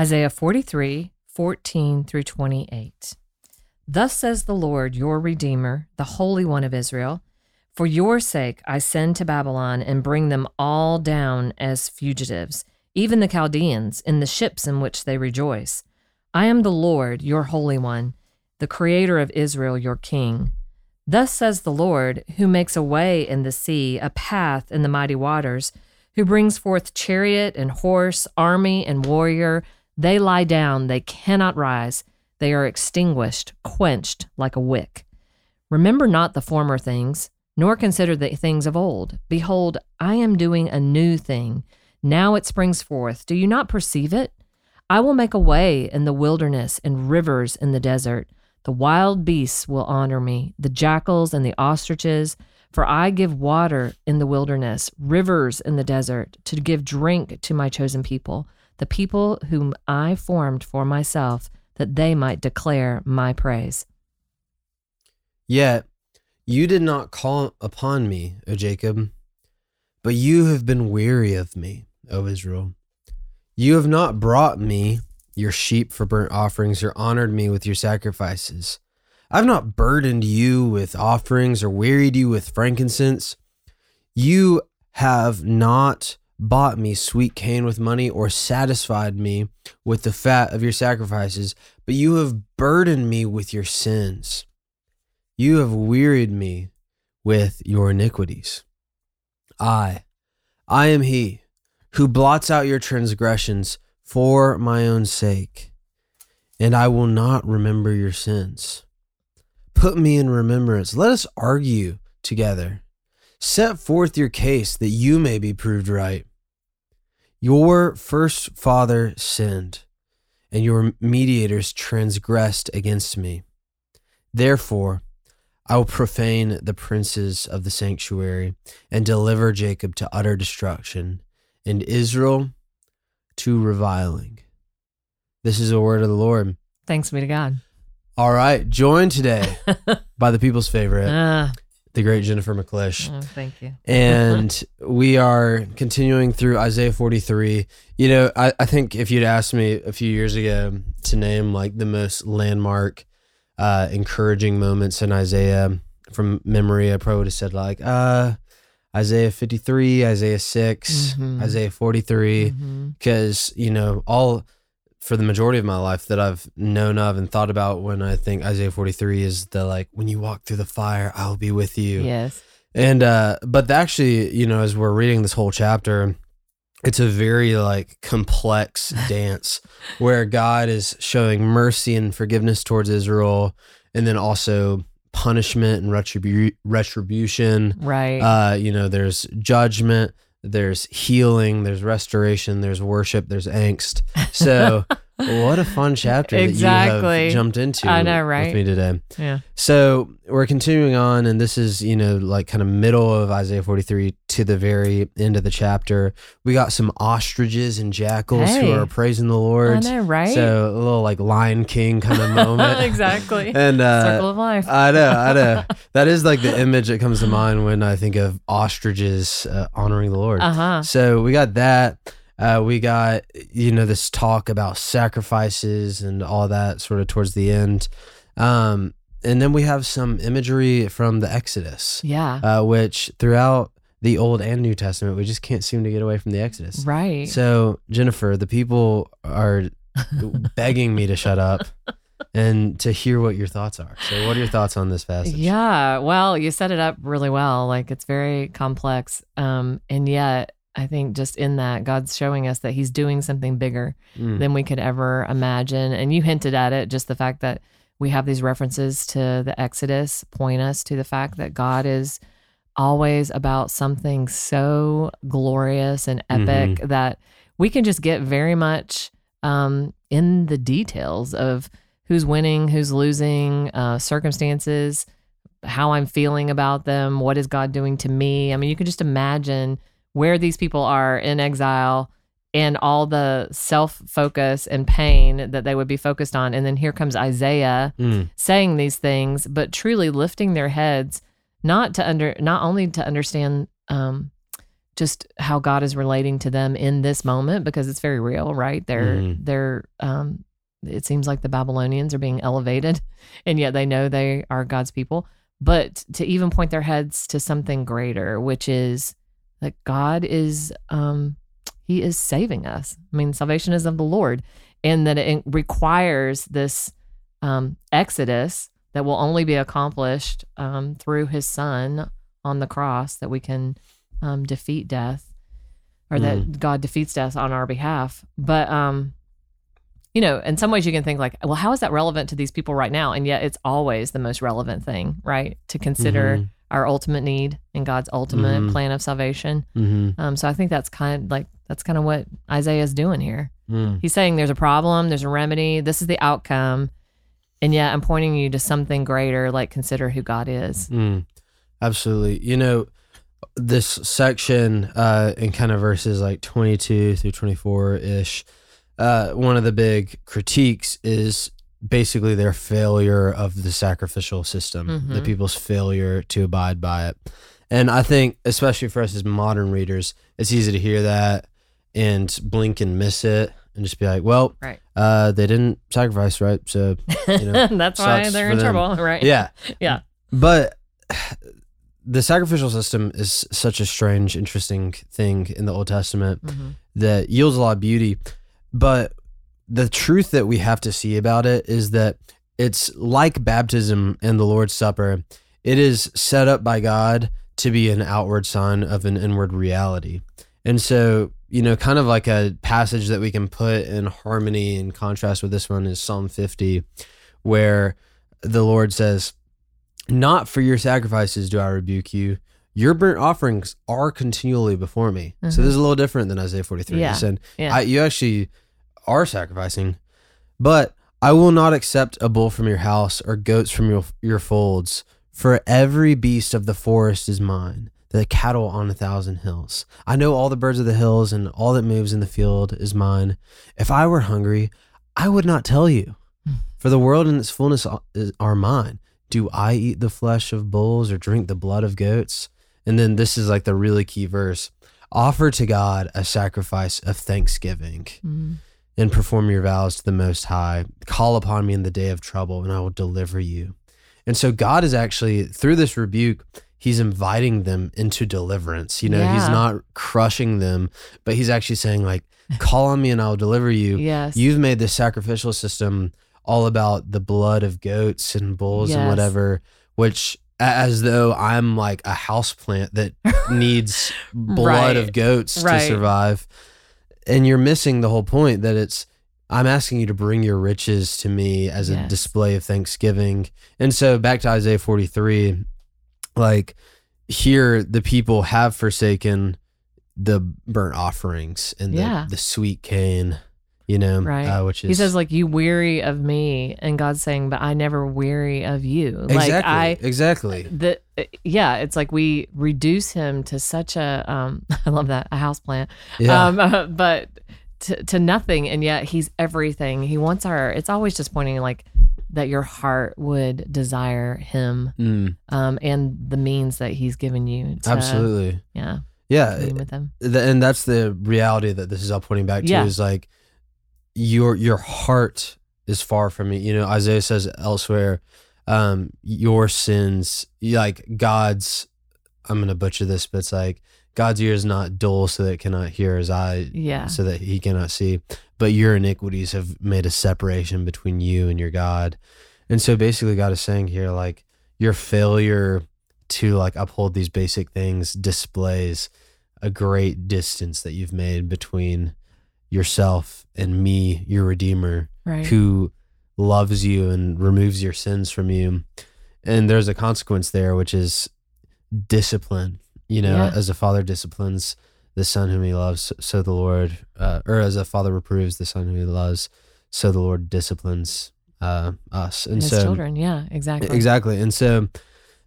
Isaiah 43 14 through 28. Thus says the Lord, your Redeemer, the Holy One of Israel For your sake I send to Babylon and bring them all down as fugitives, even the Chaldeans, in the ships in which they rejoice. I am the Lord, your Holy One, the Creator of Israel, your King. Thus says the Lord, who makes a way in the sea, a path in the mighty waters, who brings forth chariot and horse, army and warrior. They lie down, they cannot rise. They are extinguished, quenched like a wick. Remember not the former things, nor consider the things of old. Behold, I am doing a new thing. Now it springs forth. Do you not perceive it? I will make a way in the wilderness and rivers in the desert. The wild beasts will honor me, the jackals and the ostriches, for I give water in the wilderness, rivers in the desert, to give drink to my chosen people, the people whom I formed for myself, that they might declare my praise. Yet you did not call upon me, O Jacob, but you have been weary of me, O Israel. You have not brought me your sheep for burnt offerings or honored me with your sacrifices. I've not burdened you with offerings or wearied you with frankincense. You have not bought me sweet cane with money or satisfied me with the fat of your sacrifices, but you have burdened me with your sins. You have wearied me with your iniquities. I, I am he who blots out your transgressions for my own sake, and I will not remember your sins. Put me in remembrance. Let us argue together. Set forth your case that you may be proved right. Your first father sinned, and your mediators transgressed against me. Therefore, I will profane the princes of the sanctuary and deliver Jacob to utter destruction, and Israel to reviling. This is the word of the Lord. Thanks be to God. All right, joined today by the people's favorite, Ah, the great Jennifer McClish. oh, thank you. and we are continuing through Isaiah 43. You know, I, I think if you'd asked me a few years ago to name like the most landmark, uh, encouraging moments in Isaiah from memory, I probably would have said like uh, Isaiah 53, Isaiah 6, Mhm. Isaiah 43, Mhm. because, you know, all for the majority of my life that I've known of and thought about when I think Isaiah 43 is the like, when you walk through the fire, I'll be with you. Yes. And uh but actually, you know, as we're reading this whole chapter, it's a very like complex dance where God is showing mercy and forgiveness towards Israel and then also punishment and retribu- retribution. Right. Uh, you know, there's judgment, there's healing, there's restoration, there's worship, there's angst. So what a fun chapter that you Exactly. have jumped into I know, with right? me today. yeah. So we're continuing on, and this is, you know, like kind of middle of Isaiah 43 to the very end of the chapter. We got some ostriches and jackals who are praising the Lord. I know, right? So a little like Lion King kind of moment. exactly. And uh, Circle of life. I know, I know. That is like the image that comes to mind when I think of ostriches uh, honoring the Lord. Uh huh. So we got that. Uh, we got you know this talk about sacrifices and all that sort of towards the end, um, and then we have some imagery from the Exodus, Yeah. uh, which throughout the Old and New Testament we just can't seem to get away from the Exodus. right. So Jennifer, the people are begging me to shut up and to hear what your thoughts are. So what are your thoughts on this passage? Yeah, well, you set it up really well. Like it's very complex. Um, and yet I think just in that God's showing us that he's doing something bigger Mm. than we could ever imagine. And you hinted at it, just the fact that we have these references to the Exodus point us to the fact that God is always about something so glorious and epic that we can just get very much um, in the details of who's winning, who's losing, uh, circumstances, how I'm feeling about them, what is God doing to me. I mean, you can just imagine where these people are in exile and all the self focus and pain that they would be focused on. And then here comes Isaiah Mm. saying these things, but truly lifting their heads, not to under, not only to understand um, just how God is relating to them in this moment because it's very real, right? They're Mhm. they're um it seems like the Babylonians are being elevated and yet they know they are God's people. But to even point their heads to something greater, which is that God is um he is saving us. I mean, salvation is of the Lord and that it requires this um exodus that will only be accomplished um through his son on the cross that we can um, defeat death or that God defeats death on our behalf. But, um, you know, in some ways you can think like, well, how is that relevant to these people right now? And yet it's always the most relevant thing, right? To consider Mhm. Our ultimate need and God's ultimate Mhm. plan of salvation. Mhm. Um, so I think that's kind of like, that's kind of what Isaiah is doing here. Mm. He's saying there's a problem, there's a remedy, this is the outcome. And yet I'm pointing you to something greater, like consider who God is. Mm, absolutely. You know, this section uh, in kind of verses like 22 through 24 ish, uh, one of the big critiques is basically their failure of the sacrificial system, the Mhm. people's failure to abide by it. And I think, especially for us as modern readers, it's easy to hear that and blink and miss it and just be like, well, Right. uh, they didn't sacrifice, right? So, you know, that's why they're in them. trouble, right? yeah. Yeah. But the sacrificial system is such a strange, interesting thing in the Old Testament Mhm. that yields a lot of beauty. But the truth that we have to see about it is that it's like baptism and the Lord's Supper. It is set up by God to be an outward sign of an inward reality. And so, you know, kind of like a passage that we can put in harmony and contrast with this one is Psalm 50, where the Lord says, Not for your sacrifices do I rebuke you. Your burnt offerings are continually before me. So Mhm. this is a little different than Isaiah 43. Yeah. He said, Yeah. I, you actually are sacrificing, but I will not accept a bull from your house or goats from your, your folds, for every beast of the forest is mine, the cattle on a thousand hills. I know all the birds of the hills and all that moves in the field is mine. If I were hungry, I would not tell you, for the world and its fullness are- mine. Do I eat the flesh of bulls or drink the blood of goats? And then this is like the really key verse offer to God a sacrifice of thanksgiving Mhm. And perform your vows to the Most High. Call upon me in the day of trouble, and I will deliver you. And so, God is actually, through this rebuke, He's inviting them into deliverance. You know, He's not crushing them, but He's actually saying, like, call on me and I'll deliver you. Yes. You've made this sacrificial system all about the blood of goats and bulls and whatever, which as though I'm like a house plant that needs blood Right. of goats Right. to survive. And you're missing the whole point that it's I'm asking you to bring your riches to me as a display of thanksgiving. And so back to Isaiah 43, like here the people have forsaken the burnt offerings and the, Yeah. the sweet cane, you know, Right. uh, which is he says like you weary of me and God's saying but I never weary of you. Like exactly, I exactly. the yeah, it's like we reduce him to such a um I love that, a house plant. Yeah. Um but to, to nothing and yet he's everything. He wants our it's always just pointing like that your heart would desire him Mm, um and the means that he's given you to absolutely. yeah, Yeah. with him. and that's the reality that this is all pointing back to Yeah. is like your your heart is far from me you know isaiah says elsewhere um your sins like god's i'm gonna butcher this but it's like god's ear is not dull so that it cannot hear his eye Yeah. so that he cannot see but your iniquities have made a separation between you and your god and so basically god is saying here like your failure to like uphold these basic things displays a great distance that you've made between yourself and me your redeemer Right. who loves you and removes your sins from you and there's a consequence there which is discipline you know Yeah. as a father disciplines the son whom he loves so the lord uh, or as a father reproves the son whom he loves so the lord disciplines uh, us and His so children. Yeah, exactly. exactly and so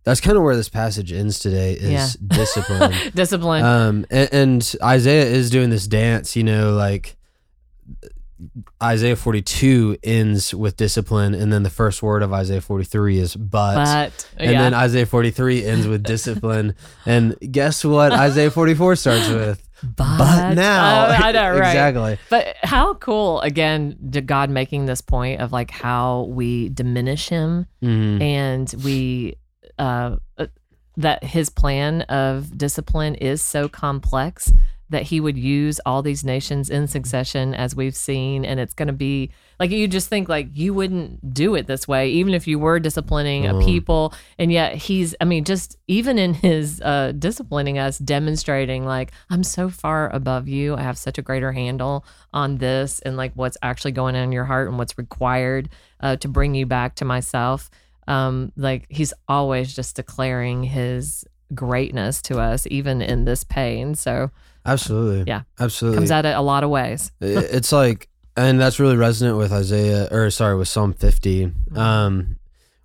that's kind of where this passage ends today is Yeah. discipline Discipline. um and, and isaiah is doing this dance you know like Isaiah 42 ends with discipline, and then the first word of Isaiah 43 is but. But and yeah. then Isaiah 43 ends with discipline. and guess what Isaiah 44 starts with? But, now. Oh, I know, right? exactly. But how cool again, to God making this point of like how we diminish Him Mhm. and we uh, uh, that His plan of discipline is so complex that He would use all these nations in succession, as we've seen, and it's going to be like you just think like you wouldn't do it this way, even if you were disciplining a Mm. people, and yet He's, I mean, just even in His uh, disciplining us, demonstrating like I'm so far above you, I have such a greater handle on this, and like what's actually going on in your heart and what's required uh, to bring you back to myself um like he's always just declaring his greatness to us even in this pain so Absolutely. Yeah. Absolutely. comes at it a lot of ways it's like and that's really resonant with isaiah or sorry with psalm 50 Mm-hmm. um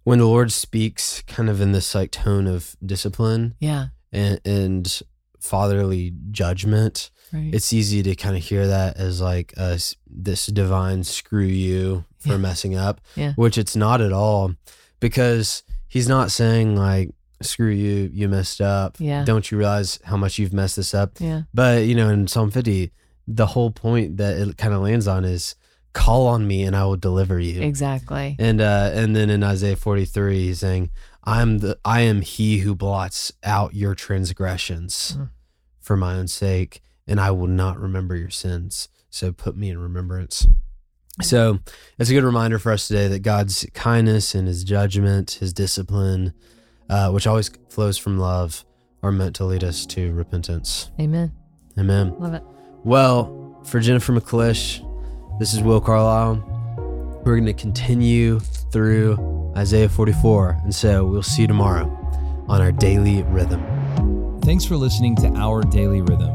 when the lord speaks kind of in this like tone of discipline yeah and, and fatherly judgment right it's easy to kind of hear that as like a, s- this divine screw you for Yeah. messing up Yeah. which it's not at all because he's not saying like screw you you messed up Yeah. don't you realize how much you've messed this up yeah but you know, in Psalm 50, the whole point that it kind of lands on is call on me and I will deliver you. exactly And uh and then in Isaiah 43, he's saying, I'm the I am he who blots out your transgressions Mm. for my own sake, and I will not remember your sins. So put me in remembrance. So it's a good reminder for us today that God's kindness and his judgment, his discipline, uh, which always flows from love, are meant to lead us to repentance. amen Amen. love it Well, for Jennifer McClish, this is Will Carlisle. We're going to continue through Isaiah 44. And so we'll see you tomorrow on our daily rhythm. Thanks for listening to Our Daily Rhythm.